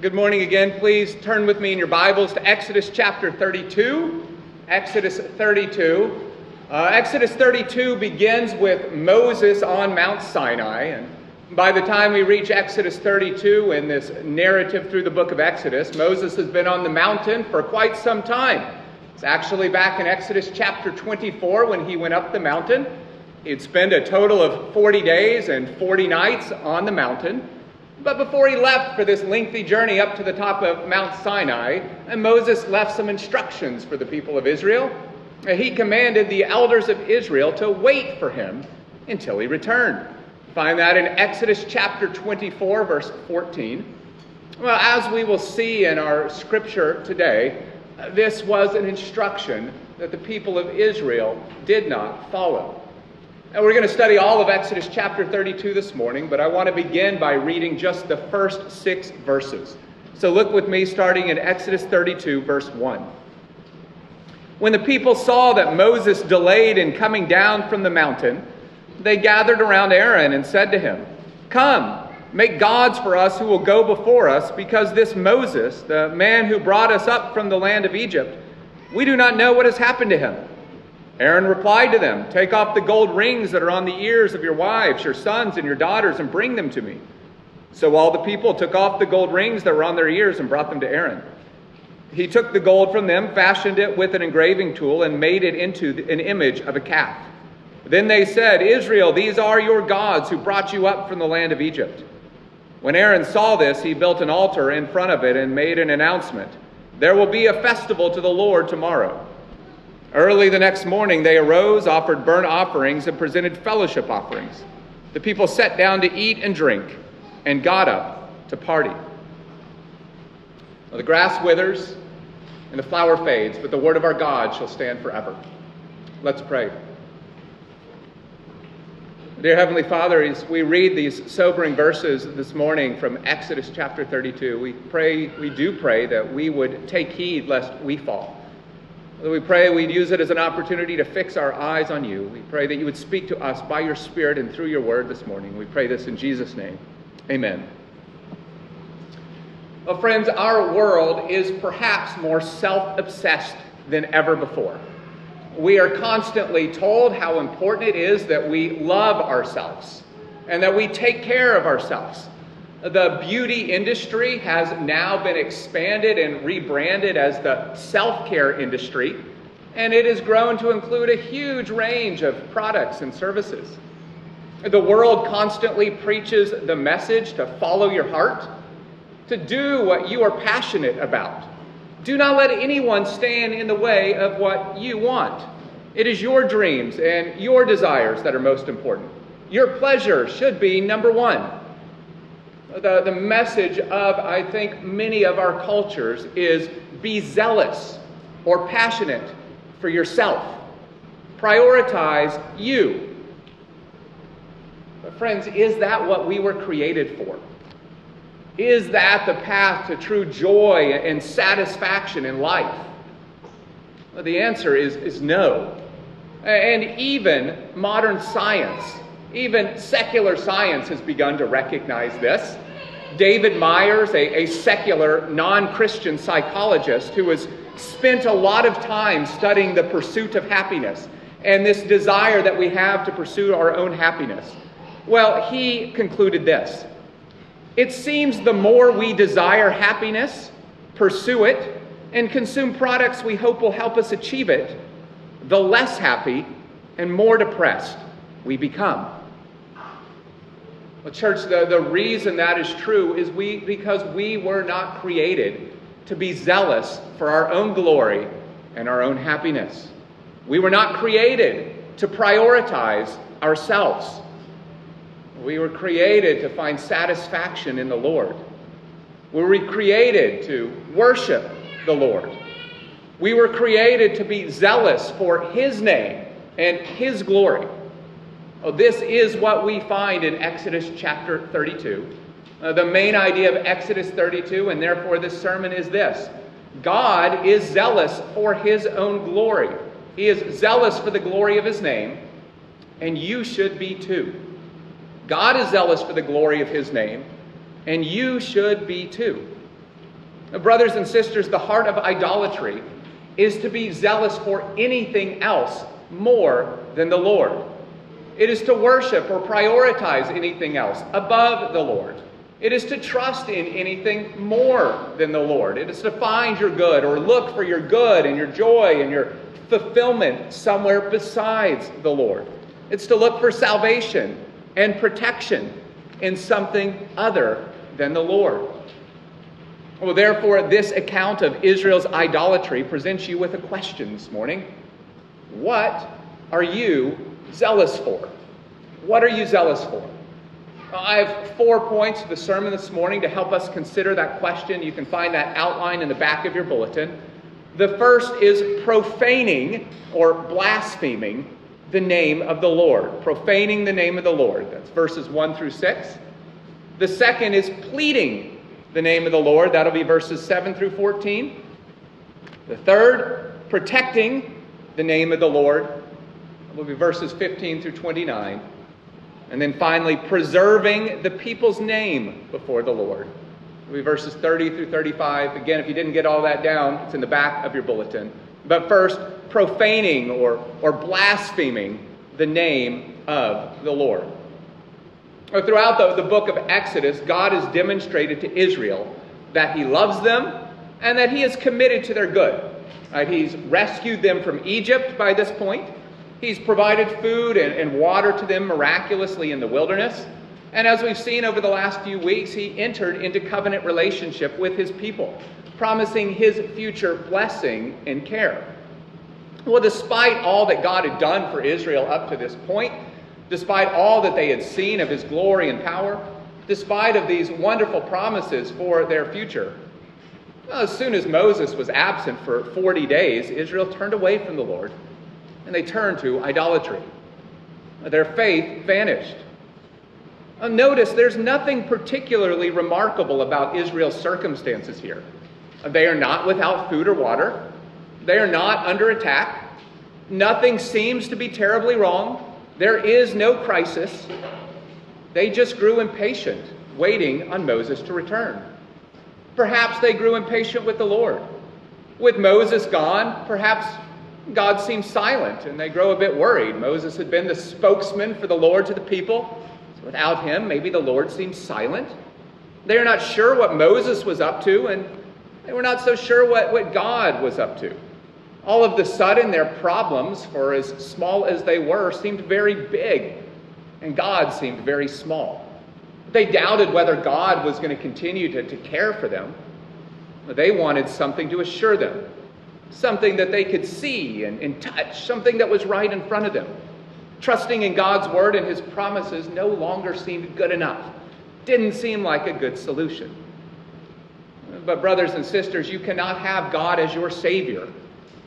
Good morning again. Please turn with me in your Bibles to Exodus chapter 32. Exodus 32. Uh, Exodus 32 begins with Moses on Mount Sinai. And by the time we reach Exodus 32 in this narrative through the book of Exodus, Moses has been on the mountain for quite some time. It's actually back in Exodus chapter 24 when he went up the mountain. He'd spend a total of 40 days and 40 nights on the mountain. But before he left for this lengthy journey up to the top of Mount Sinai, Moses left some instructions for the people of Israel. He commanded the elders of Israel to wait for him until he returned. Find that in Exodus chapter 24, verse 14. Well, as we will see in our scripture today, this was an instruction that the people of Israel did not follow. And we're going to study all of Exodus chapter 32 this morning, but I want to begin by reading just the first six verses. So look with me starting in Exodus 32, verse 1. When the people saw that Moses delayed in coming down from the mountain, they gathered around Aaron and said to him, Come, make gods for us who will go before us, because this Moses, the man who brought us up from the land of Egypt, we do not know what has happened to him. Aaron replied to them, Take off the gold rings that are on the ears of your wives, your sons, and your daughters, and bring them to me. So all the people took off the gold rings that were on their ears and brought them to Aaron. He took the gold from them, fashioned it with an engraving tool, and made it into an image of a calf. Then they said, Israel, these are your gods who brought you up from the land of Egypt. When Aaron saw this, he built an altar in front of it and made an announcement There will be a festival to the Lord tomorrow. Early the next morning, they arose, offered burnt offerings, and presented fellowship offerings. The people sat down to eat and drink and got up to party. Well, the grass withers and the flower fades, but the word of our God shall stand forever. Let's pray. Dear Heavenly Father, as we read these sobering verses this morning from Exodus chapter 32, we pray, we do pray that we would take heed lest we fall. We pray we'd use it as an opportunity to fix our eyes on you. We pray that you would speak to us by your Spirit and through your word this morning. We pray this in Jesus' name. Amen. Well, friends, our world is perhaps more self obsessed than ever before. We are constantly told how important it is that we love ourselves and that we take care of ourselves. The beauty industry has now been expanded and rebranded as the self care industry, and it has grown to include a huge range of products and services. The world constantly preaches the message to follow your heart, to do what you are passionate about. Do not let anyone stand in the way of what you want. It is your dreams and your desires that are most important. Your pleasure should be number one the, the message of, I think, many of our cultures is be zealous or passionate for yourself. Prioritize you. But, friends, is that what we were created for? Is that the path to true joy and satisfaction in life? Well, the answer is, is no. And even modern science even secular science has begun to recognize this. David Myers, a, a secular, non Christian psychologist who has spent a lot of time studying the pursuit of happiness and this desire that we have to pursue our own happiness. Well, he concluded this It seems the more we desire happiness, pursue it, and consume products we hope will help us achieve it, the less happy and more depressed we become. Well, church, the, the reason that is true is we because we were not created to be zealous for our own glory and our own happiness. We were not created to prioritize ourselves. We were created to find satisfaction in the Lord. We were created to worship the Lord. We were created to be zealous for His name and His glory. Oh, this is what we find in Exodus chapter 32. Uh, the main idea of Exodus 32, and therefore this sermon, is this God is zealous for his own glory. He is zealous for the glory of his name, and you should be too. God is zealous for the glory of his name, and you should be too. Brothers and sisters, the heart of idolatry is to be zealous for anything else more than the Lord. It is to worship or prioritize anything else above the Lord. It is to trust in anything more than the Lord. It is to find your good or look for your good and your joy and your fulfillment somewhere besides the Lord. It's to look for salvation and protection in something other than the Lord. Well, therefore, this account of Israel's idolatry presents you with a question this morning. What are you zealous for? What are you zealous for? I have four points of the sermon this morning to help us consider that question. You can find that outline in the back of your bulletin. The first is profaning or blaspheming the name of the Lord. Profaning the name of the Lord. That's verses 1 through 6. The second is pleading the name of the Lord. That'll be verses 7 through 14. The third, protecting the name of the Lord. Will be verses 15 through 29. And then finally, preserving the people's name before the Lord. It'll be verses 30 through 35. Again, if you didn't get all that down, it's in the back of your bulletin. But first, profaning or, or blaspheming the name of the Lord. Throughout the, the book of Exodus, God has demonstrated to Israel that He loves them and that He is committed to their good. Right? He's rescued them from Egypt by this point. He's provided food and, and water to them miraculously in the wilderness. And as we've seen over the last few weeks, he entered into covenant relationship with his people, promising his future blessing and care. Well, despite all that God had done for Israel up to this point, despite all that they had seen of his glory and power, despite of these wonderful promises for their future. Well, as soon as Moses was absent for 40 days, Israel turned away from the Lord and they turned to idolatry. Their faith vanished. Notice there's nothing particularly remarkable about Israel's circumstances here. They are not without food or water. They are not under attack. Nothing seems to be terribly wrong. There is no crisis. They just grew impatient, waiting on Moses to return. Perhaps they grew impatient with the Lord. With Moses gone, perhaps God seems silent and they grow a bit worried. Moses had been the spokesman for the Lord to the people. So without him, maybe the Lord seems silent. They are not sure what Moses was up to, and they were not so sure what, what God was up to. All of the sudden, their problems, for as small as they were, seemed very big, and God seemed very small. They doubted whether God was going to continue to, to care for them. They wanted something to assure them, something that they could see and, and touch, something that was right in front of them. Trusting in God's word and his promises no longer seemed good enough, didn't seem like a good solution. But, brothers and sisters, you cannot have God as your Savior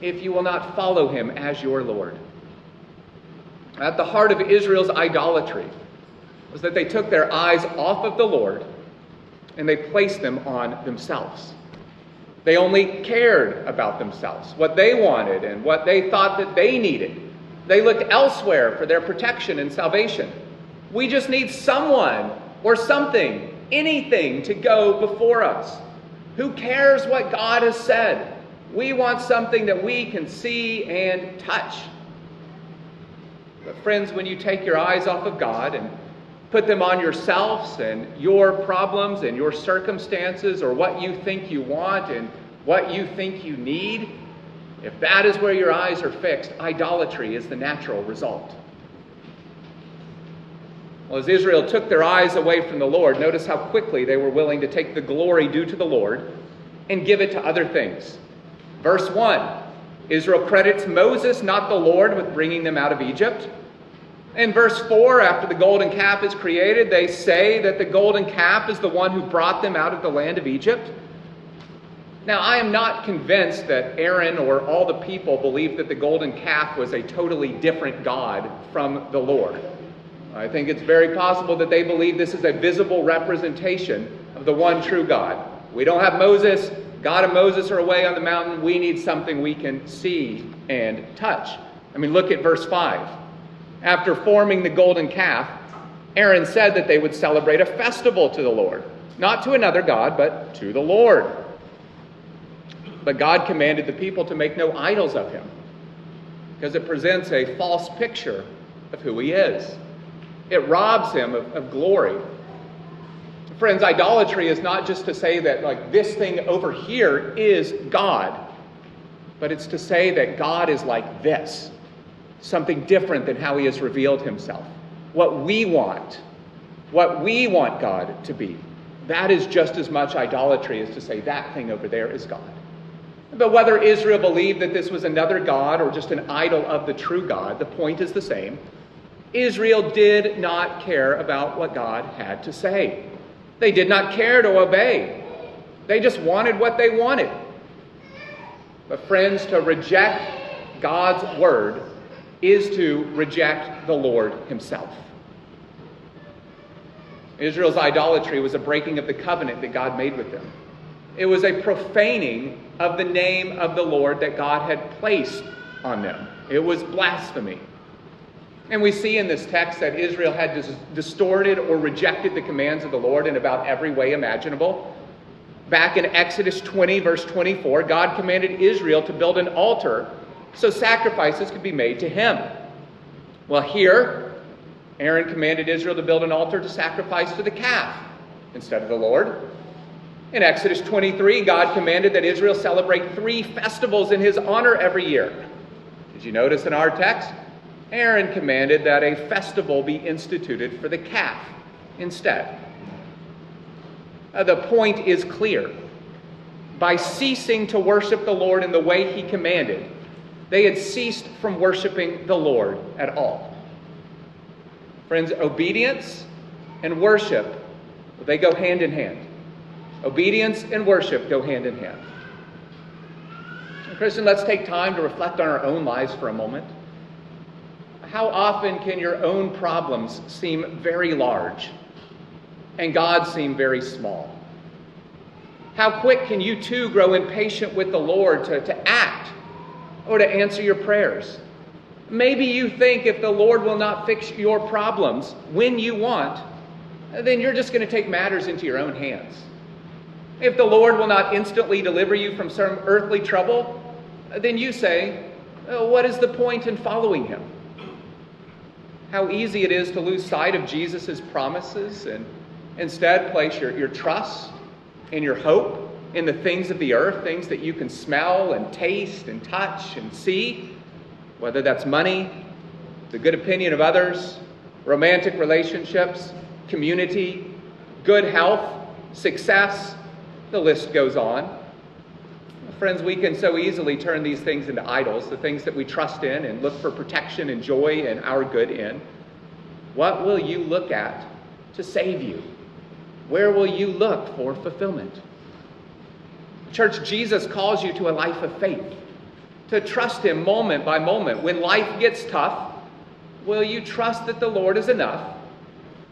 if you will not follow him as your Lord. At the heart of Israel's idolatry was that they took their eyes off of the Lord and they placed them on themselves. They only cared about themselves, what they wanted and what they thought that they needed. They looked elsewhere for their protection and salvation. We just need someone or something, anything to go before us. Who cares what God has said? We want something that we can see and touch. But, friends, when you take your eyes off of God and put them on yourselves and your problems and your circumstances or what you think you want and what you think you need, if that is where your eyes are fixed, idolatry is the natural result. Well, as Israel took their eyes away from the Lord, notice how quickly they were willing to take the glory due to the Lord and give it to other things. Verse 1 Israel credits Moses, not the Lord, with bringing them out of Egypt. In verse 4, after the golden calf is created, they say that the golden calf is the one who brought them out of the land of Egypt. Now, I am not convinced that Aaron or all the people believed that the golden calf was a totally different God from the Lord. I think it's very possible that they believe this is a visible representation of the one true God. We don't have Moses, God and Moses are away on the mountain. We need something we can see and touch. I mean, look at verse 5. After forming the golden calf, Aaron said that they would celebrate a festival to the Lord, not to another God, but to the Lord. But God commanded the people to make no idols of him because it presents a false picture of who he is. It robs him of, of glory. Friends, idolatry is not just to say that, like, this thing over here is God, but it's to say that God is like this something different than how he has revealed himself. What we want, what we want God to be. That is just as much idolatry as to say that thing over there is God. But whether Israel believed that this was another God or just an idol of the true God, the point is the same. Israel did not care about what God had to say. They did not care to obey. They just wanted what they wanted. But, friends, to reject God's word is to reject the Lord Himself. Israel's idolatry was a breaking of the covenant that God made with them. It was a profaning of the name of the Lord that God had placed on them. It was blasphemy. And we see in this text that Israel had dis- distorted or rejected the commands of the Lord in about every way imaginable. Back in Exodus 20, verse 24, God commanded Israel to build an altar so sacrifices could be made to him. Well, here, Aaron commanded Israel to build an altar to sacrifice to the calf instead of the Lord. In Exodus 23, God commanded that Israel celebrate three festivals in his honor every year. Did you notice in our text? Aaron commanded that a festival be instituted for the calf instead. Uh, the point is clear. By ceasing to worship the Lord in the way he commanded, they had ceased from worshiping the Lord at all. Friends, obedience and worship, they go hand in hand. Obedience and worship go hand in hand. Christian, let's take time to reflect on our own lives for a moment. How often can your own problems seem very large and God seem very small? How quick can you too grow impatient with the Lord to, to act or to answer your prayers. Maybe you think if the Lord will not fix your problems when you want, then you're just going to take matters into your own hands. If the Lord will not instantly deliver you from some earthly trouble, then you say, oh, What is the point in following him? How easy it is to lose sight of Jesus' promises and instead place your, your trust and your hope in the things of the earth, things that you can smell and taste and touch and see, whether that's money, the good opinion of others, romantic relationships, community, good health, success, the list goes on. Friends, we can so easily turn these things into idols, the things that we trust in and look for protection and joy and our good in. What will you look at to save you? Where will you look for fulfillment? Church, Jesus calls you to a life of faith, to trust Him moment by moment. When life gets tough, will you trust that the Lord is enough?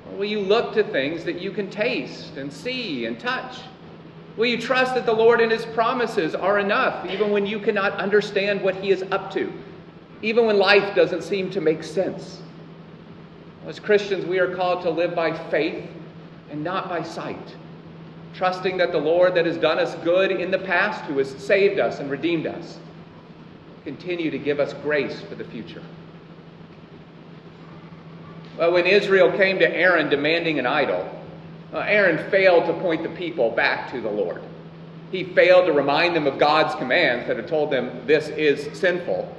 Or will you look to things that you can taste and see and touch? Will you trust that the Lord and His promises are enough, even when you cannot understand what He is up to, even when life doesn't seem to make sense? As Christians, we are called to live by faith and not by sight trusting that the Lord that has done us good in the past, who has saved us and redeemed us, continue to give us grace for the future. Well, when Israel came to Aaron demanding an idol, uh, Aaron failed to point the people back to the Lord. He failed to remind them of God's commands that had told them this is sinful.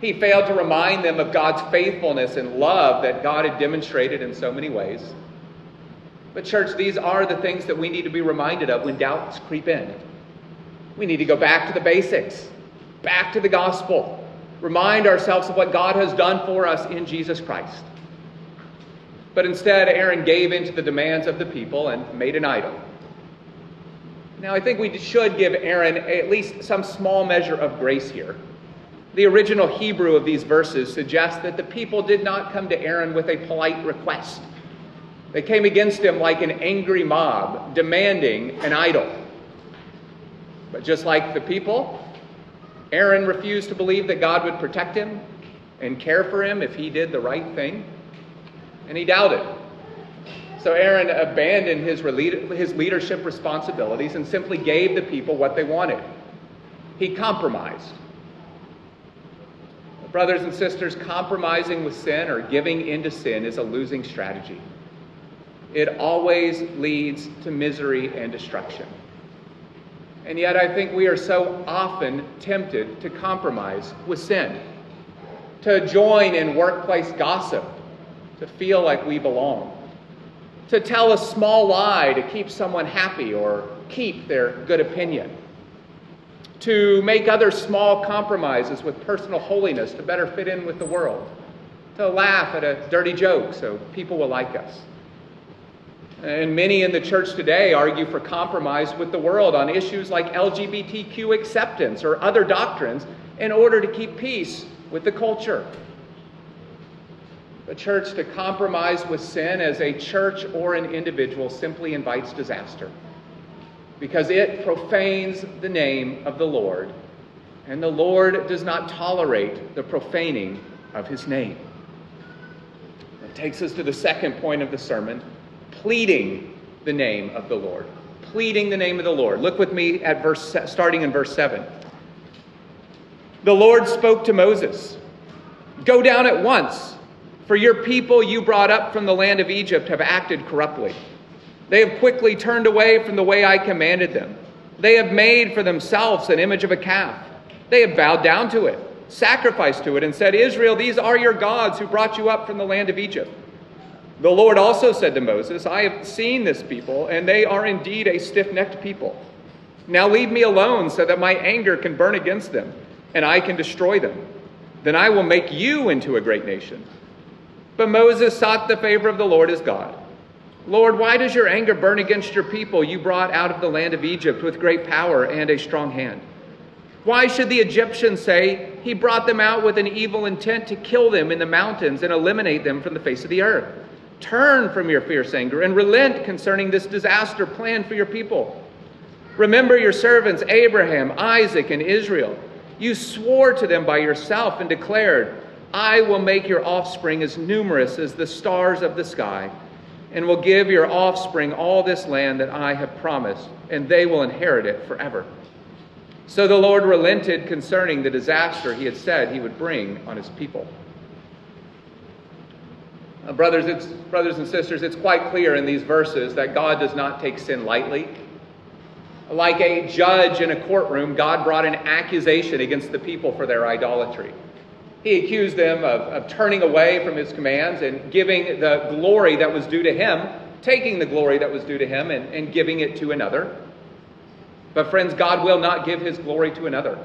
He failed to remind them of God's faithfulness and love that God had demonstrated in so many ways. But, church, these are the things that we need to be reminded of when doubts creep in. We need to go back to the basics, back to the gospel, remind ourselves of what God has done for us in Jesus Christ. But instead, Aaron gave in to the demands of the people and made an idol. Now, I think we should give Aaron at least some small measure of grace here. The original Hebrew of these verses suggests that the people did not come to Aaron with a polite request. They came against him like an angry mob, demanding an idol. But just like the people, Aaron refused to believe that God would protect him and care for him if he did the right thing, and he doubted. So Aaron abandoned his, his leadership responsibilities and simply gave the people what they wanted. he compromised. Brothers and sisters, compromising with sin or giving into sin is a losing strategy. It always leads to misery and destruction. And yet, I think we are so often tempted to compromise with sin, to join in workplace gossip, to feel like we belong, to tell a small lie to keep someone happy or keep their good opinion to make other small compromises with personal holiness to better fit in with the world, to laugh at a dirty joke so people will like us. And many in the church today argue for compromise with the world on issues like LGBTQ acceptance or other doctrines in order to keep peace with the culture. The church to compromise with sin as a church or an individual simply invites disaster because it profanes the name of the Lord, and the Lord does not tolerate the profaning of his name. That takes us to the second point of the sermon pleading the name of the Lord. Pleading the name of the Lord. Look with me at verse starting in verse 7. The Lord spoke to Moses, "Go down at once, for your people you brought up from the land of Egypt have acted corruptly." They have quickly turned away from the way I commanded them. They have made for themselves an image of a calf. They have bowed down to it, sacrificed to it, and said, Israel, these are your gods who brought you up from the land of Egypt. The Lord also said to Moses, I have seen this people, and they are indeed a stiff necked people. Now leave me alone so that my anger can burn against them, and I can destroy them. Then I will make you into a great nation. But Moses sought the favor of the Lord his God. Lord, why does your anger burn against your people you brought out of the land of Egypt with great power and a strong hand? Why should the Egyptians say, He brought them out with an evil intent to kill them in the mountains and eliminate them from the face of the earth? Turn from your fierce anger and relent concerning this disaster planned for your people. Remember your servants, Abraham, Isaac, and Israel. You swore to them by yourself and declared, I will make your offspring as numerous as the stars of the sky and will give your offspring all this land that I have promised, and they will inherit it forever. So the Lord relented concerning the disaster he had said he would bring on his people. Uh, brothers, it's, brothers and sisters, it's quite clear in these verses that God does not take sin lightly. Like a judge in a courtroom, God brought an accusation against the people for their idolatry. He accused them of, of turning away from his commands and giving the glory that was due to him, taking the glory that was due to him and, and giving it to another. But, friends, God will not give his glory to another.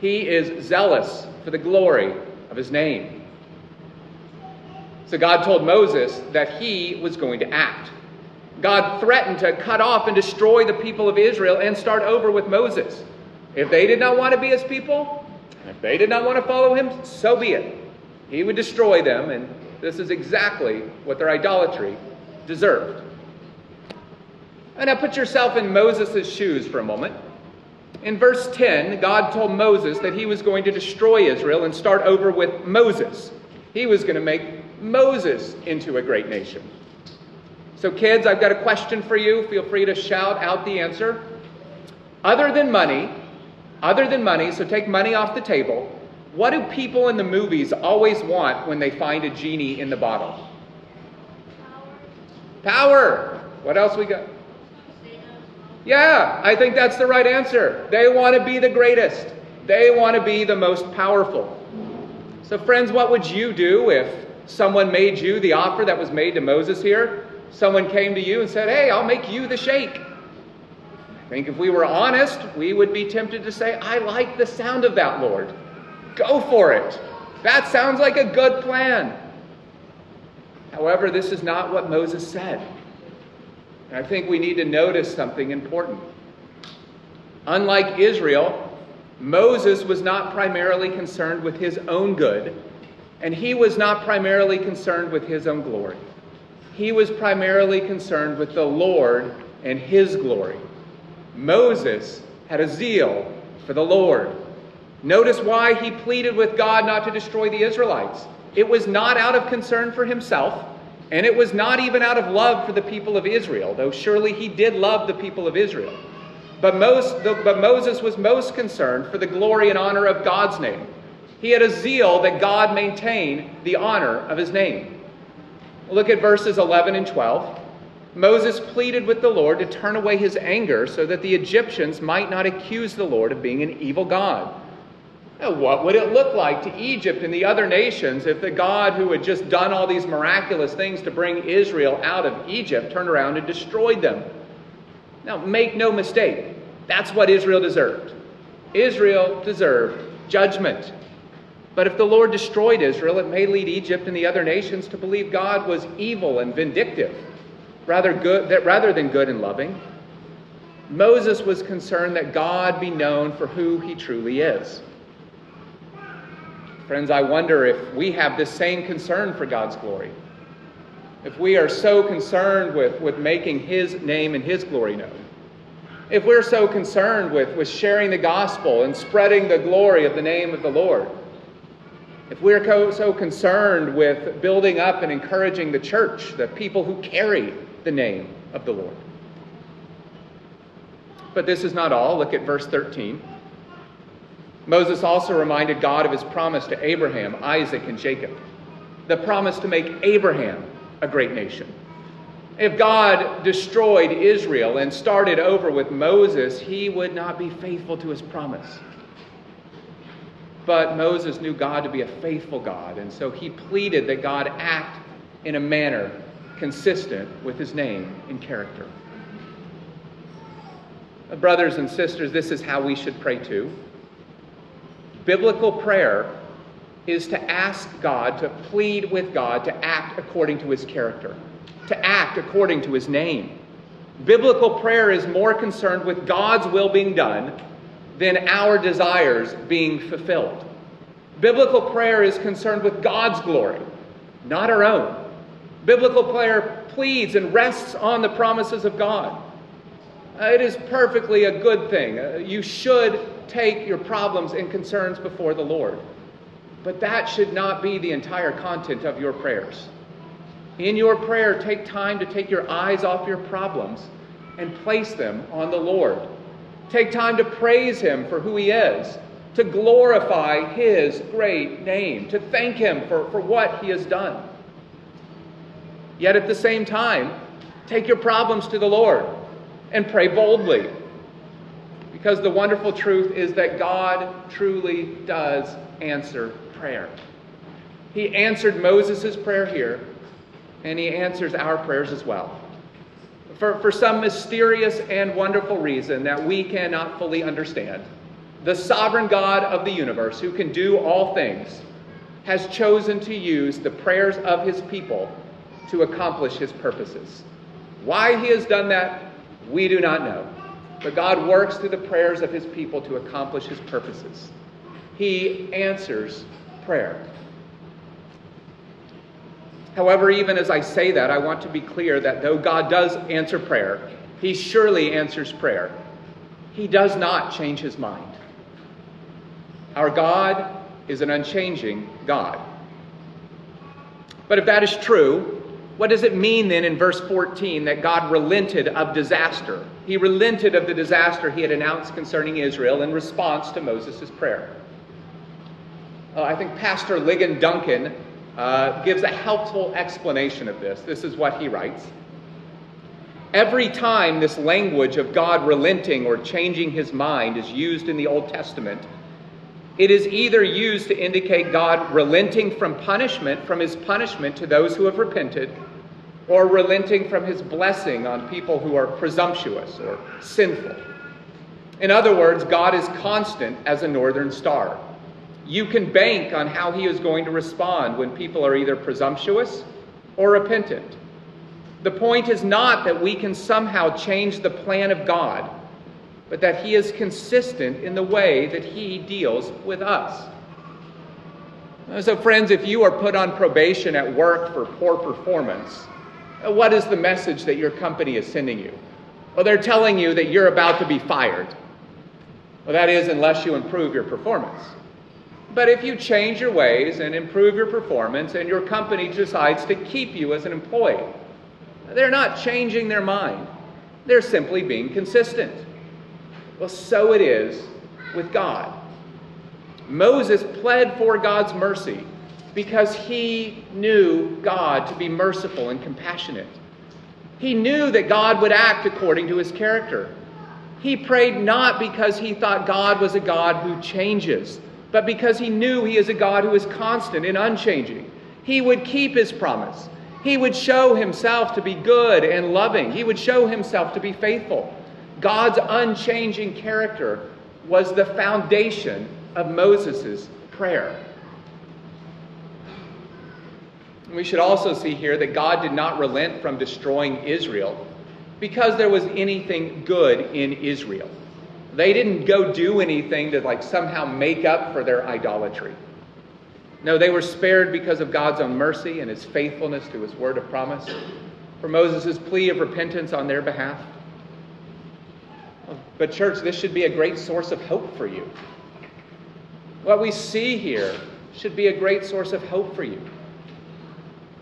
He is zealous for the glory of his name. So, God told Moses that he was going to act. God threatened to cut off and destroy the people of Israel and start over with Moses. If they did not want to be his people, if they did not want to follow him, so be it. He would destroy them, and this is exactly what their idolatry deserved. And now put yourself in Moses' shoes for a moment. In verse 10, God told Moses that he was going to destroy Israel and start over with Moses. He was going to make Moses into a great nation. So, kids, I've got a question for you. Feel free to shout out the answer. Other than money, other than money, so take money off the table, what do people in the movies always want when they find a genie in the bottle? Power. Power. What else we got? Yeah, I think that's the right answer. They want to be the greatest. They want to be the most powerful. So, friends, what would you do if someone made you the offer that was made to Moses here? Someone came to you and said, Hey, I'll make you the sheikh. I think if we were honest, we would be tempted to say, I like the sound of that, Lord. Go for it. That sounds like a good plan. However, this is not what Moses said. And I think we need to notice something important. Unlike Israel, Moses was not primarily concerned with his own good, and he was not primarily concerned with his own glory. He was primarily concerned with the Lord and his glory. Moses had a zeal for the Lord. Notice why he pleaded with God not to destroy the Israelites. It was not out of concern for himself, and it was not even out of love for the people of Israel, though surely he did love the people of Israel. But, most, but Moses was most concerned for the glory and honor of God's name. He had a zeal that God maintain the honor of his name. Look at verses 11 and 12. Moses pleaded with the Lord to turn away his anger so that the Egyptians might not accuse the Lord of being an evil God. Now, what would it look like to Egypt and the other nations if the God who had just done all these miraculous things to bring Israel out of Egypt turned around and destroyed them? Now, make no mistake, that's what Israel deserved. Israel deserved judgment. But if the Lord destroyed Israel, it may lead Egypt and the other nations to believe God was evil and vindictive rather, good, that, rather than good and loving. Moses was concerned that God be known for who he truly is. Friends, I wonder if we have this same concern for God's glory. If we are so concerned with, with making his name and his glory known. If we're so concerned with, with sharing the gospel and spreading the glory of the name of the Lord if we're so concerned with building up and encouraging the church, the people who carry the name of the Lord. But this is not all. Look at verse 13. Moses also reminded God of his promise to Abraham, Isaac, and Jacob the promise to make Abraham a great nation. If God destroyed Israel and started over with Moses, he would not be faithful to his promise. But Moses knew God to be a faithful God, and so he pleaded that God act in a manner consistent with his name and character. Uh, brothers and sisters, this is how we should pray too. Biblical prayer is to ask God, to plead with God to act according to his character, to act according to his name. Biblical prayer is more concerned with God's will being done than our desires being fulfilled. Biblical prayer is concerned with God's glory, not our own. Biblical prayer pleads and rests on the promises of God. Uh, it is perfectly a good thing. Uh, you should take your problems and concerns before the Lord. But that should not be the entire content of your prayers. In your prayer, take time to take your eyes off your problems and place them on the Lord. Take time to praise Him for who He is, to glorify His great name, to thank Him for, for what He has done. Yet at the same time, take your problems to the Lord and pray boldly. Because the wonderful truth is that God truly does answer prayer. He answered Moses' prayer here, and He answers our prayers as well for, for some mysterious and wonderful reason that we cannot fully understand, the sovereign God of the universe, who can do all things, has chosen to use the prayers of his people to accomplish his purposes. Why he has done that, we do not know. But God works through the prayers of his people to accomplish his purposes. He answers prayer. However, even as I say that, I want to be clear that though God does answer prayer, He surely answers prayer. He does not change His mind. Our God is an unchanging God. But if that is true, what does it mean then in verse 14 that God relented of disaster? He relented of the disaster he had announced concerning Israel in response to Moses' prayer. Uh, I think Pastor Ligon Duncan uh, gives a helpful explanation of this. This is what he writes. Every time this language of God relenting or changing his mind is used in the Old Testament, it is either used to indicate God relenting from punishment, from his punishment to those who have repented, or relenting from his blessing on people who are presumptuous or sinful. In other words, God is constant as a northern star. You can bank on how he is going to respond when people are either presumptuous or repentant. The point is not that we can somehow change the plan of God, but that he is consistent in the way that he deals with us. Uh, so, friends, if you are put on probation at work for poor performance, uh, what is the message that your company is sending you? Well, they're telling you that you're about to be fired. Well, that is, unless you improve your performance. But if you change your ways and improve your performance and your company decides to keep you as an employee, they're not changing their mind. They're simply being consistent. Well, so it is with God. Moses pled for God's mercy because he knew God to be merciful and compassionate. He knew that God would act according to his character. He prayed not because he thought God was a God who changes, but because he knew he is a God who is constant and unchanging. He would keep his promise. He would show himself to be good and loving. He would show himself to be faithful. God's unchanging character was the foundation of Moses' prayer. We should also see here that God did not relent from destroying Israel because there was anything good in Israel. They didn't go do anything to like somehow make up for their idolatry. No, they were spared because of God's own mercy and his faithfulness to his word of promise, for Moses' plea of repentance on their behalf. But, church, this should be a great source of hope for you. What we see here should be a great source of hope for you.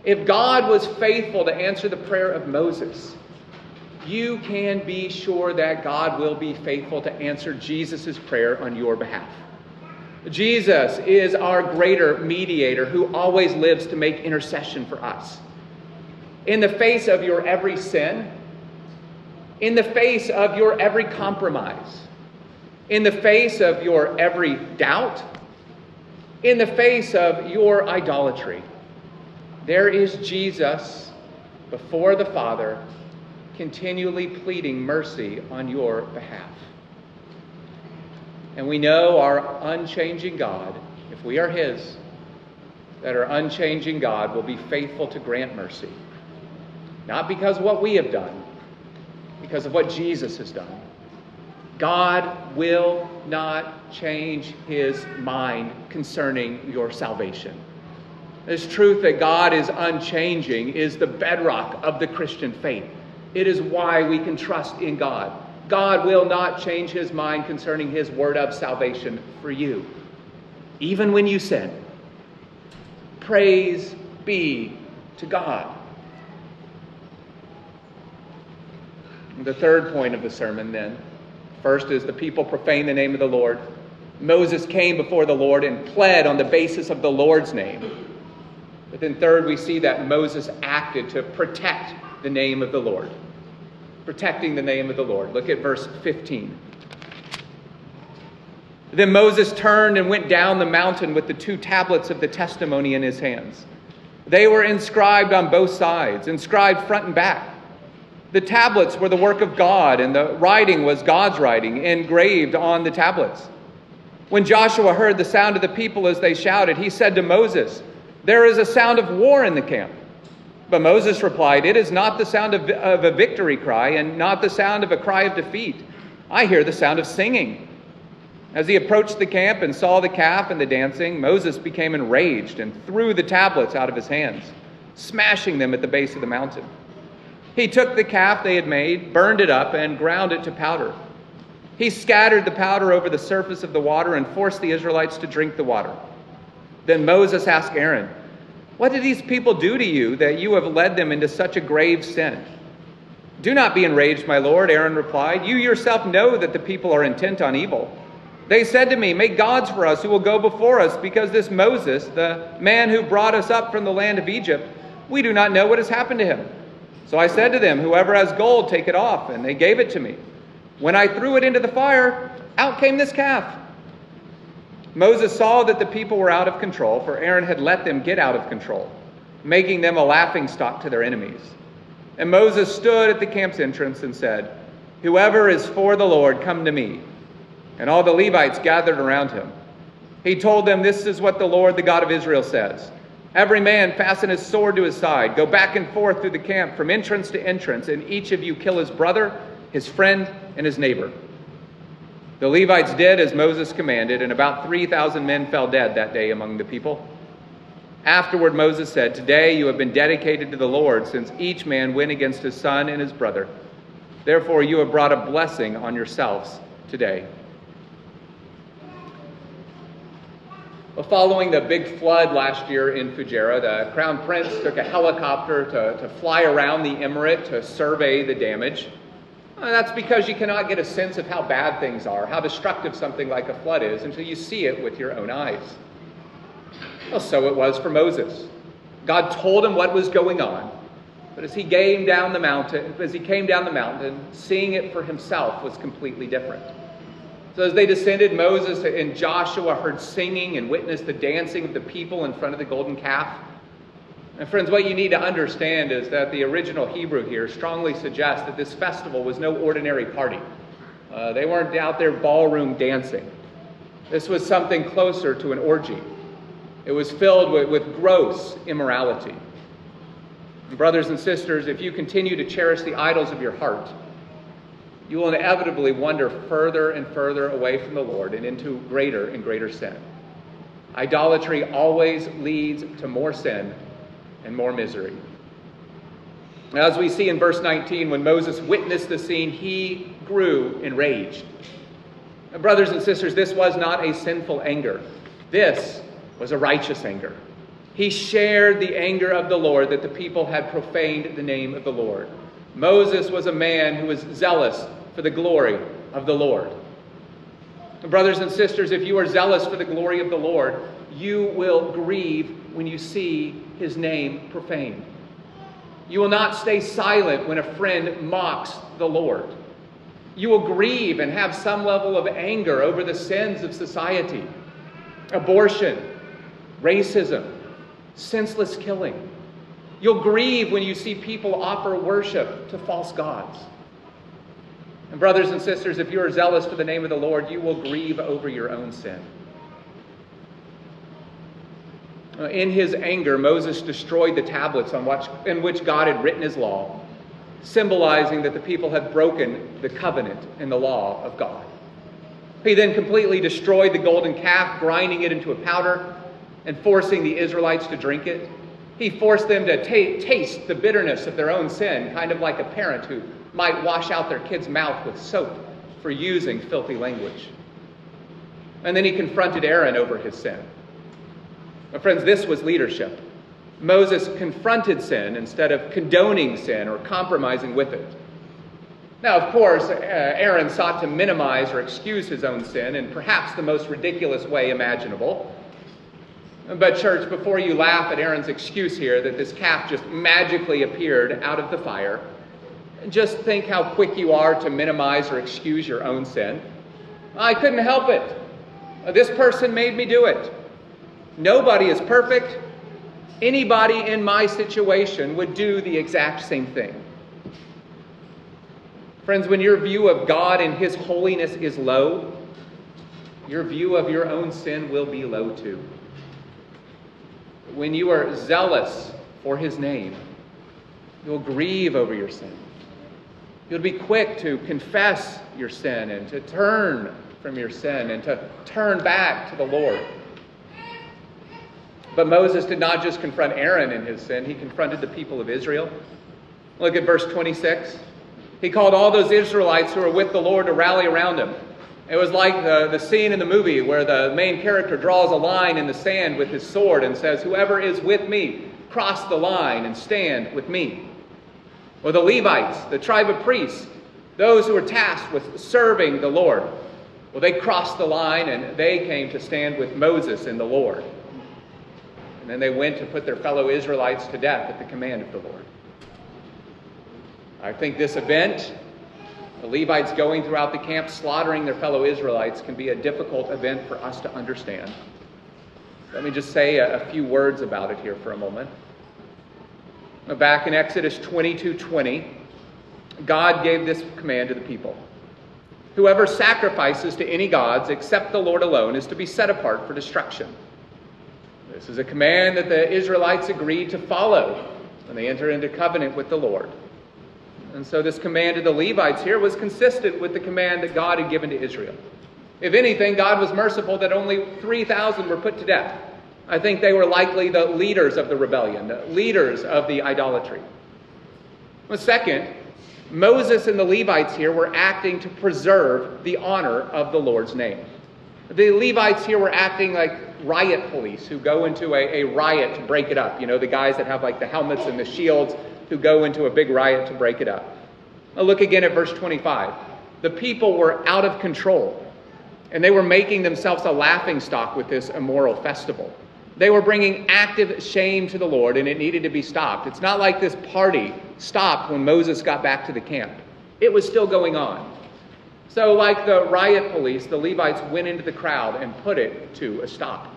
If God was faithful to answer the prayer of Moses, you can be sure that God will be faithful to answer Jesus' prayer on your behalf. Jesus is our greater mediator who always lives to make intercession for us. In the face of your every sin, in the face of your every compromise, in the face of your every doubt, in the face of your idolatry, there is Jesus before the Father, continually pleading mercy on your behalf. And we know our unchanging God, if we are His, that our unchanging God will be faithful to grant mercy. Not because of what we have done, because of what Jesus has done. God will not change his mind concerning your salvation. This truth that God is unchanging is the bedrock of the Christian faith. It is why we can trust in God. God will not change his mind concerning his word of salvation for you, even when you sin. Praise be to God. The third point of the sermon, then, first is the people profane the name of the Lord. Moses came before the Lord and pled on the basis of the Lord's name. But then, third, we see that Moses acted to protect the name of the Lord. Protecting the name of the Lord. Look at verse 15. Then Moses turned and went down the mountain with the two tablets of the testimony in his hands. They were inscribed on both sides, inscribed front and back. The tablets were the work of God, and the writing was God's writing, engraved on the tablets. When Joshua heard the sound of the people as they shouted, he said to Moses, there is a sound of war in the camp. But Moses replied, It is not the sound of, of a victory cry and not the sound of a cry of defeat. I hear the sound of singing. As he approached the camp and saw the calf and the dancing, Moses became enraged and threw the tablets out of his hands, smashing them at the base of the mountain. He took the calf they had made, burned it up, and ground it to powder. He scattered the powder over the surface of the water and forced the Israelites to drink the water. Then Moses asked Aaron, What did these people do to you that you have led them into such a grave sin? Do not be enraged, my lord, Aaron replied. You yourself know that the people are intent on evil. They said to me, Make gods for us who will go before us, because this Moses, the man who brought us up from the land of Egypt, we do not know what has happened to him. So I said to them, Whoever has gold, take it off. And they gave it to me. When I threw it into the fire, out came this calf. Moses saw that the people were out of control, for Aaron had let them get out of control, making them a laughing stock to their enemies. And Moses stood at the camp's entrance and said, Whoever is for the Lord, come to me. And all the Levites gathered around him. He told them, This is what the Lord, the God of Israel, says Every man fasten his sword to his side, go back and forth through the camp from entrance to entrance, and each of you kill his brother, his friend, and his neighbor. The Levites did as Moses commanded, and about 3,000 men fell dead that day among the people. Afterward, Moses said, Today you have been dedicated to the Lord, since each man went against his son and his brother. Therefore, you have brought a blessing on yourselves today. Well, following the big flood last year in Fujairah, the crown prince took a helicopter to, to fly around the emirate to survey the damage. Well, that's because you cannot get a sense of how bad things are, how destructive something like a flood is, until you see it with your own eyes. Well, so it was for Moses. God told him what was going on, but as he came down the mountain, as he came down the mountain, seeing it for himself was completely different. So as they descended, Moses and Joshua heard singing and witnessed the dancing of the people in front of the golden calf. And friends, what you need to understand is that the original Hebrew here strongly suggests that this festival was no ordinary party. Uh, they weren't out there ballroom dancing. This was something closer to an orgy. It was filled with, with gross immorality. And brothers and sisters, if you continue to cherish the idols of your heart, you will inevitably wander further and further away from the Lord and into greater and greater sin. Idolatry always leads to more sin and more misery. As we see in verse 19, when Moses witnessed the scene, he grew enraged. Brothers and sisters, this was not a sinful anger. This was a righteous anger. He shared the anger of the Lord that the people had profaned the name of the Lord. Moses was a man who was zealous for the glory of the Lord. Brothers and sisters, if you are zealous for the glory of the Lord, you will grieve when you see his name profaned. You will not stay silent when a friend mocks the Lord. You will grieve and have some level of anger over the sins of society abortion, racism, senseless killing. You'll grieve when you see people offer worship to false gods. And, brothers and sisters, if you are zealous for the name of the Lord, you will grieve over your own sin. Uh, Uh, in his anger, Moses destroyed the tablets on which, in which God had written his law, symbolizing that the people had broken the covenant and the law of God. He then completely destroyed the golden calf, grinding it into a powder and forcing the Israelites to drink it. He forced them to t- taste the bitterness of their own sin, kind of like a parent who might wash out their kid's mouth with soap for using filthy language. And then he confronted Aaron over his sin. My friends, this was leadership. Moses confronted sin instead of condoning sin or compromising with it. Now, of course, uh, Aaron sought to minimize or excuse his own sin in perhaps the most ridiculous way imaginable. But, church, before you laugh at Aaron's excuse here that this calf just magically appeared out of the fire, just think how quick you are to minimize or excuse your own sin. I couldn't help it. This person made me do it. Nobody is perfect. Anybody in my situation would do the exact same thing. Friends, when your view of God and His holiness is low, your view of your own sin will be low too. When you are zealous for His name, you'll grieve over your sin. You'll be quick to confess your sin and to turn from your sin and to turn back to the Lord. But Moses did not just confront Aaron in his sin, he confronted the people of Israel. Look at verse 26. He called all those Israelites who were with the Lord to rally around him. It was like the, the scene in the movie where the main character draws a line in the sand with his sword and says, Whoever is with me, cross the line and stand with me. Or the Levites, the tribe of priests, those who were tasked with serving the Lord. Well, they crossed the line and they came to stand with Moses and the Lord. And then they went to put their fellow Israelites to death at the command of the Lord. I think this event, the Levites going throughout the camp slaughtering their fellow Israelites, can be a difficult event for us to understand. Let me just say a, a few words about it here for a moment. Back in Exodus 22 20, God gave this command to the people Whoever sacrifices to any gods except the Lord alone is to be set apart for destruction. This is a command that the Israelites agreed to follow when they enter into covenant with the Lord. And so this command to the Levites here was consistent with the command that God had given to Israel. If anything, God was merciful that only 3,000 were put to death. I think they were likely the leaders of the rebellion, the leaders of the idolatry. But second, Moses and the Levites here were acting to preserve the honor of the Lord's name. The Levites here were acting like riot police who go into a, a riot to break it up. You know, the guys that have like the helmets and the shields who go into a big riot to break it up. Now look again at verse 25. The people were out of control, and they were making themselves a laughing stock with this immoral festival. They were bringing active shame to the Lord, and it needed to be stopped. It's not like this party stopped when Moses got back to the camp, it was still going on. So, like the riot police, the Levites went into the crowd and put it to a stop.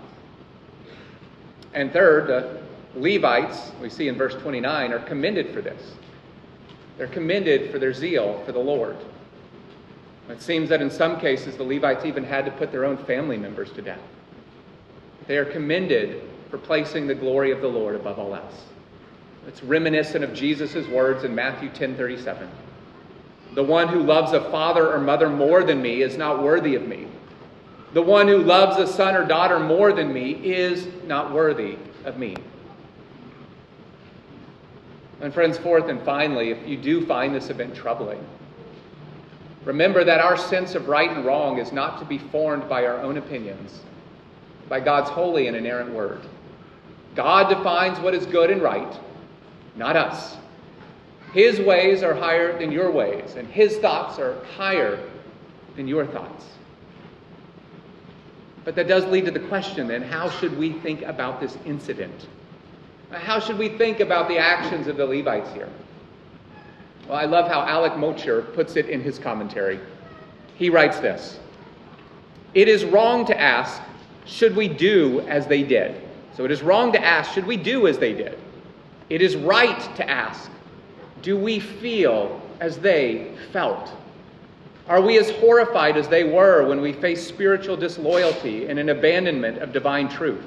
And third, the Levites, we see in verse 29, are commended for this. They're commended for their zeal for the Lord. It seems that in some cases the Levites even had to put their own family members to death. They are commended for placing the glory of the Lord above all else. It's reminiscent of Jesus' words in Matthew 10 37. The one who loves a father or mother more than me is not worthy of me. The one who loves a son or daughter more than me is not worthy of me. And, friends, fourth and finally, if you do find this event troubling, remember that our sense of right and wrong is not to be formed by our own opinions, by God's holy and inerrant word. God defines what is good and right, not us. His ways are higher than your ways, and his thoughts are higher than your thoughts. But that does lead to the question then how should we think about this incident? How should we think about the actions of the Levites here? Well, I love how Alec Motyer puts it in his commentary. He writes this It is wrong to ask, should we do as they did? So it is wrong to ask, should we do as they did? It is right to ask, do we feel as they felt? Are we as horrified as they were when we face spiritual disloyalty and an abandonment of divine truth?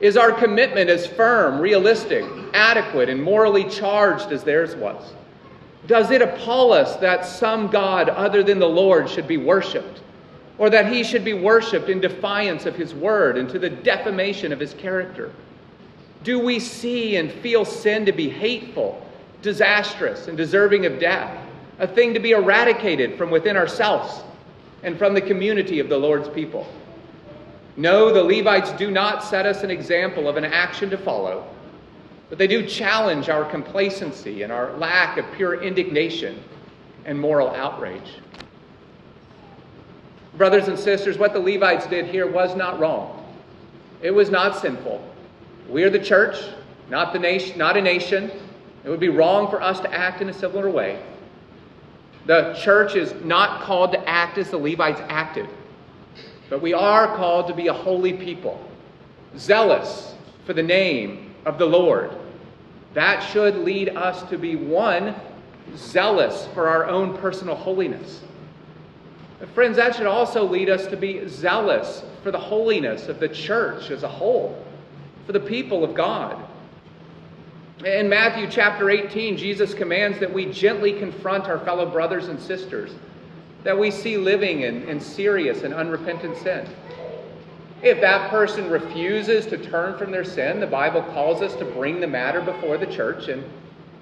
Is our commitment as firm, realistic, adequate, and morally charged as theirs was? Does it appall us that some God other than the Lord should be worshiped, or that he should be worshiped in defiance of his word and to the defamation of his character? Do we see and feel sin to be hateful, disastrous, and deserving of death, a thing to be eradicated from within ourselves and from the community of the Lord's people? No, the Levites do not set us an example of an action to follow, but they do challenge our complacency and our lack of pure indignation and moral outrage. Brothers and sisters, what the Levites did here was not wrong. It was not sinful. We are the church, not the nation, not a nation. It would be wrong for us to act in a similar way. The church is not called to act as the Levites acted. But we are called to be a holy people, zealous for the name of the Lord. That should lead us to be one, zealous for our own personal holiness. But friends, that should also lead us to be zealous for the holiness of the church as a whole, for the people of God. In Matthew chapter 18, Jesus commands that we gently confront our fellow brothers and sisters that we see living in, in serious and unrepentant sin. If that person refuses to turn from their sin, the Bible calls us to bring the matter before the church. And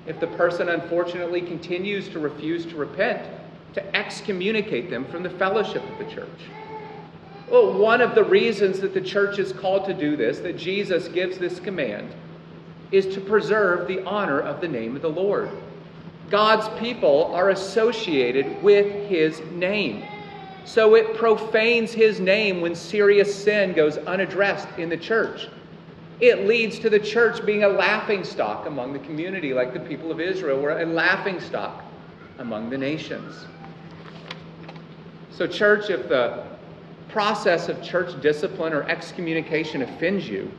if the person unfortunately continues to refuse to repent, to excommunicate them from the fellowship of the church. Well, one of the reasons that the church is called to do this, that Jesus gives this command, is to preserve the honor of the name of the Lord. God's people are associated with his name. So it profanes his name when serious sin goes unaddressed in the church. It leads to the church being a laughing stock among the community, like the people of Israel were a laughing stock among the nations. So, church, if the process of church discipline or excommunication offends you,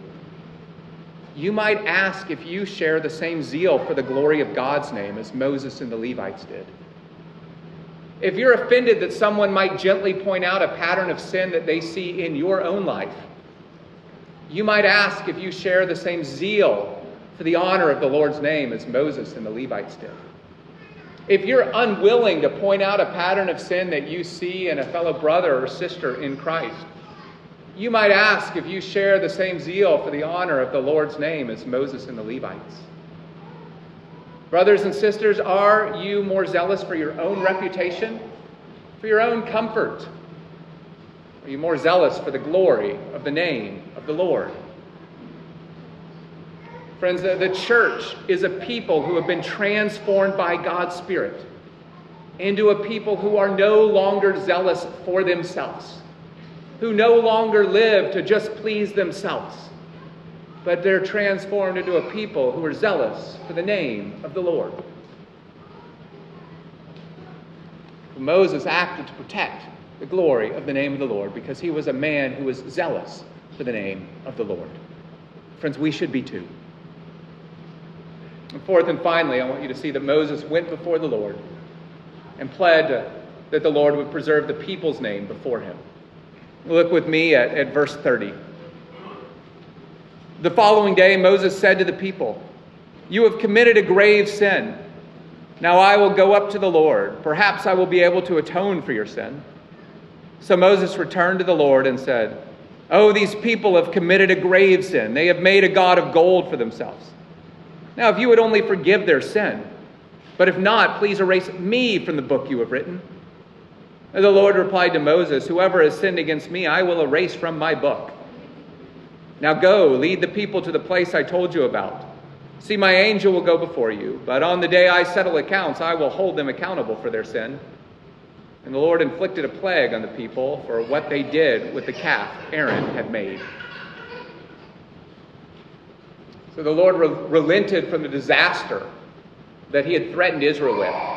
you might ask if you share the same zeal for the glory of God's name as Moses and the Levites did. If you're offended that someone might gently point out a pattern of sin that they see in your own life, you might ask if you share the same zeal for the honor of the Lord's name as Moses and the Levites did. If you're unwilling to point out a pattern of sin that you see in a fellow brother or sister in Christ, you might ask if you share the same zeal for the honor of the Lord's name as Moses and the Levites. Brothers and sisters, are you more zealous for your own reputation, for your own comfort? Are you more zealous for the glory of the name of the Lord? Friends, the, the church is a people who have been transformed by God's Spirit. into a people who are no longer zealous for themselves, who no longer live to just please themselves, but they're transformed into a people who are zealous for the name of the Lord. Moses acted to protect the glory of the name of the Lord because he was a man who was zealous for the name of the Lord. Friends, we should be too. And fourth and finally, I want you to see that Moses went before the Lord and pled that the Lord would preserve the people's name before him. Look with me at, at verse 30. The following day, Moses said to the people, You have committed a grave sin. Now I will go up to the Lord. Perhaps I will be able to atone for your sin. So Moses returned to the Lord and said, Oh, these people have committed a grave sin. They have made a God of gold for themselves. Now, if you would only forgive their sin, but if not, please erase me from the book you have written. And the Lord replied to Moses, Whoever has sinned against me, I will erase from my book. Now go, lead the people to the place I told you about. See, my angel will go before you, but on the day I settle accounts, I will hold them accountable for their sin. And the Lord inflicted a plague on the people for what they did with the calf Aaron had made. So the Lord re- relented from the disaster that he had threatened Israel with.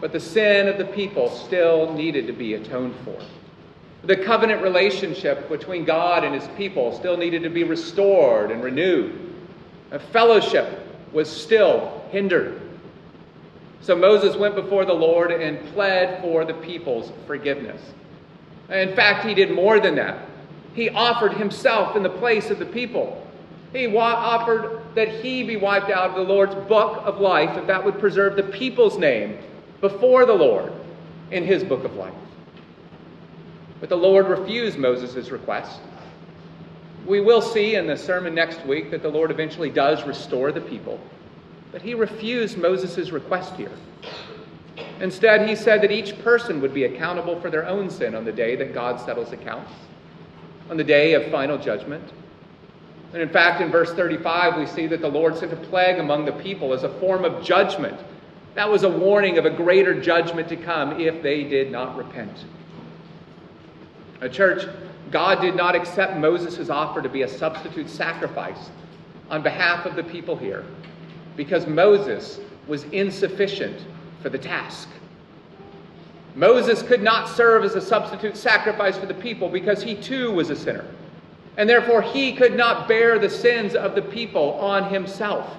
But the sin of the people still needed to be atoned for. The covenant relationship between God and his people still needed to be restored and renewed. A fellowship was still hindered. So Moses went before the Lord and pled for the people's forgiveness. In fact, he did more than that. He offered himself in the place of the people. He offered that he be wiped out of the Lord's book of life, if that would preserve the people's name before the Lord in his book of life. But the Lord refused Moses' request. We will see in the sermon next week that the Lord eventually does restore the people. But he refused Moses' request here. Instead, he said that each person would be accountable for their own sin on the day that God settles accounts, on the day of final judgment. And in fact, in verse 35, we see that the Lord sent a plague among the people as a form of judgment. That was a warning of a greater judgment to come if they did not repent. A church, God did not accept Moses' offer to be a substitute sacrifice on behalf of the people here because Moses was insufficient for the task. Moses could not serve as a substitute sacrifice for the people because he too was a sinner. And therefore, he could not bear the sins of the people on himself.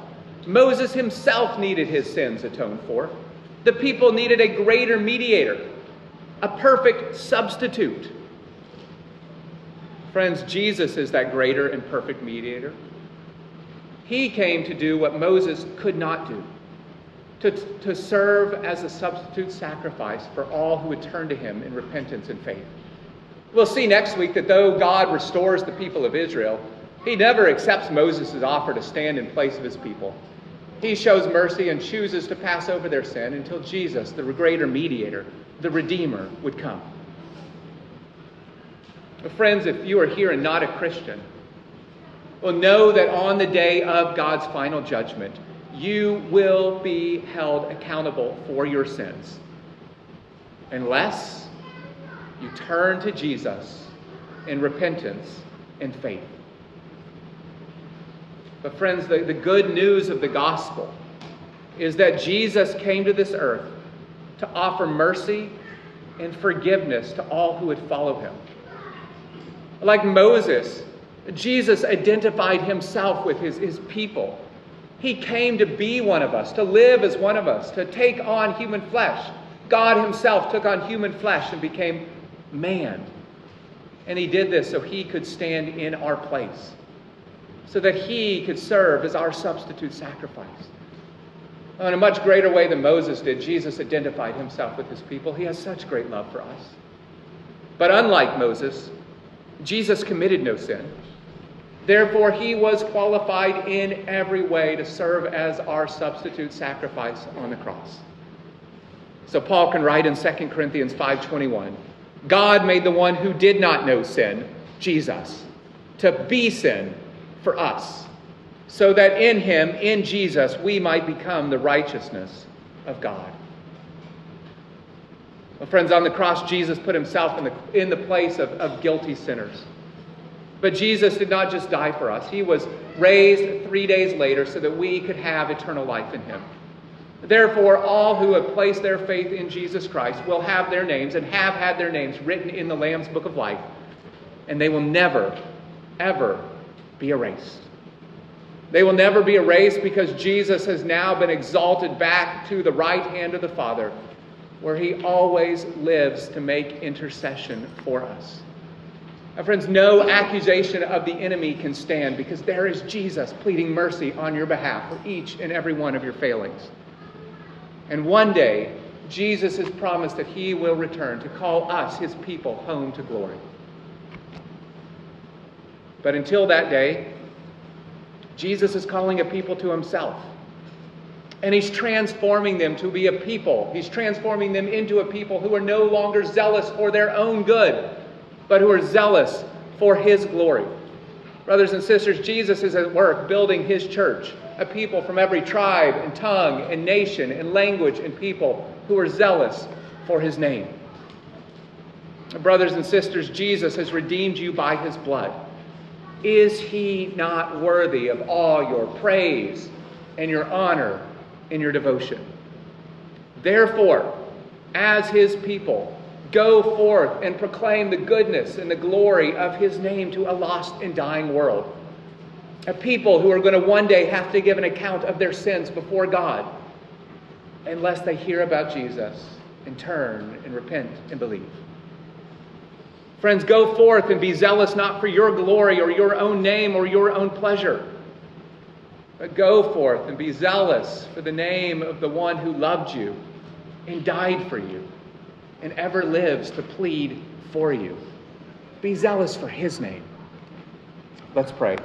Moses himself needed his sins atoned for. The people needed a greater mediator, a perfect substitute. Friends, Jesus is that greater and perfect mediator. He came to do what Moses could not do to, to serve as a substitute sacrifice for all who would turn to him in repentance and faith. We'll see next week that though God restores the people of Israel, he never accepts Moses' offer to stand in place of his people. He shows mercy and chooses to pass over their sin until Jesus, the greater mediator, the Redeemer, would come. But friends, if you are here and not a Christian, well, know that on the day of God's final judgment, you will be held accountable for your sins. Unless you turn to Jesus in repentance and faith. But, friends, the, the good news of the gospel is that Jesus came to this earth to offer mercy and forgiveness to all who would follow him. Like Moses, Jesus identified himself with his, his people. He came to be one of us, to live as one of us, to take on human flesh. God himself took on human flesh and became man. And he did this so he could stand in our place, so that he could serve as our substitute sacrifice. In a much greater way than Moses did, Jesus identified himself with his people. He has such great love for us. But unlike Moses, Jesus committed no sin. Therefore, he was qualified in every way to serve as our substitute sacrifice on the cross. So Paul can write in 2 Corinthians 5:21, God made the one who did not know sin, Jesus, to be sin for us, so that in him, in Jesus, we might become the righteousness of God. Well, friends, on the cross, Jesus put himself in the, in the place of, of guilty sinners. But Jesus did not just die for us, he was raised three days later so that we could have eternal life in him. Therefore, all who have placed their faith in Jesus Christ will have their names and have had their names written in the Lamb's book of life, and they will never, ever be erased. They will never be erased because Jesus has now been exalted back to the right hand of the Father, where he always lives to make intercession for us. My friends, no accusation of the enemy can stand because there is Jesus pleading mercy on your behalf for each and every one of your failings. And one day, Jesus has promised that he will return to call us, his people, home to glory. But until that day, Jesus is calling a people to himself. And he's transforming them to be a people. He's transforming them into a people who are no longer zealous for their own good, but who are zealous for his glory. Brothers and sisters, Jesus is at work building his church, a people from every tribe and tongue and nation and language and people who are zealous for his name. Brothers and sisters, Jesus has redeemed you by his blood. Is he not worthy of all your praise and your honor and your devotion? Therefore, as his people, Go forth and proclaim the goodness and the glory of his name to a lost and dying world. A people who are going to one day have to give an account of their sins before God unless they hear about Jesus and turn and repent and believe. Friends, go forth and be zealous not for your glory or your own name or your own pleasure, but go forth and be zealous for the name of the one who loved you and died for you and ever lives to plead for you. Be zealous for his name. Let's pray.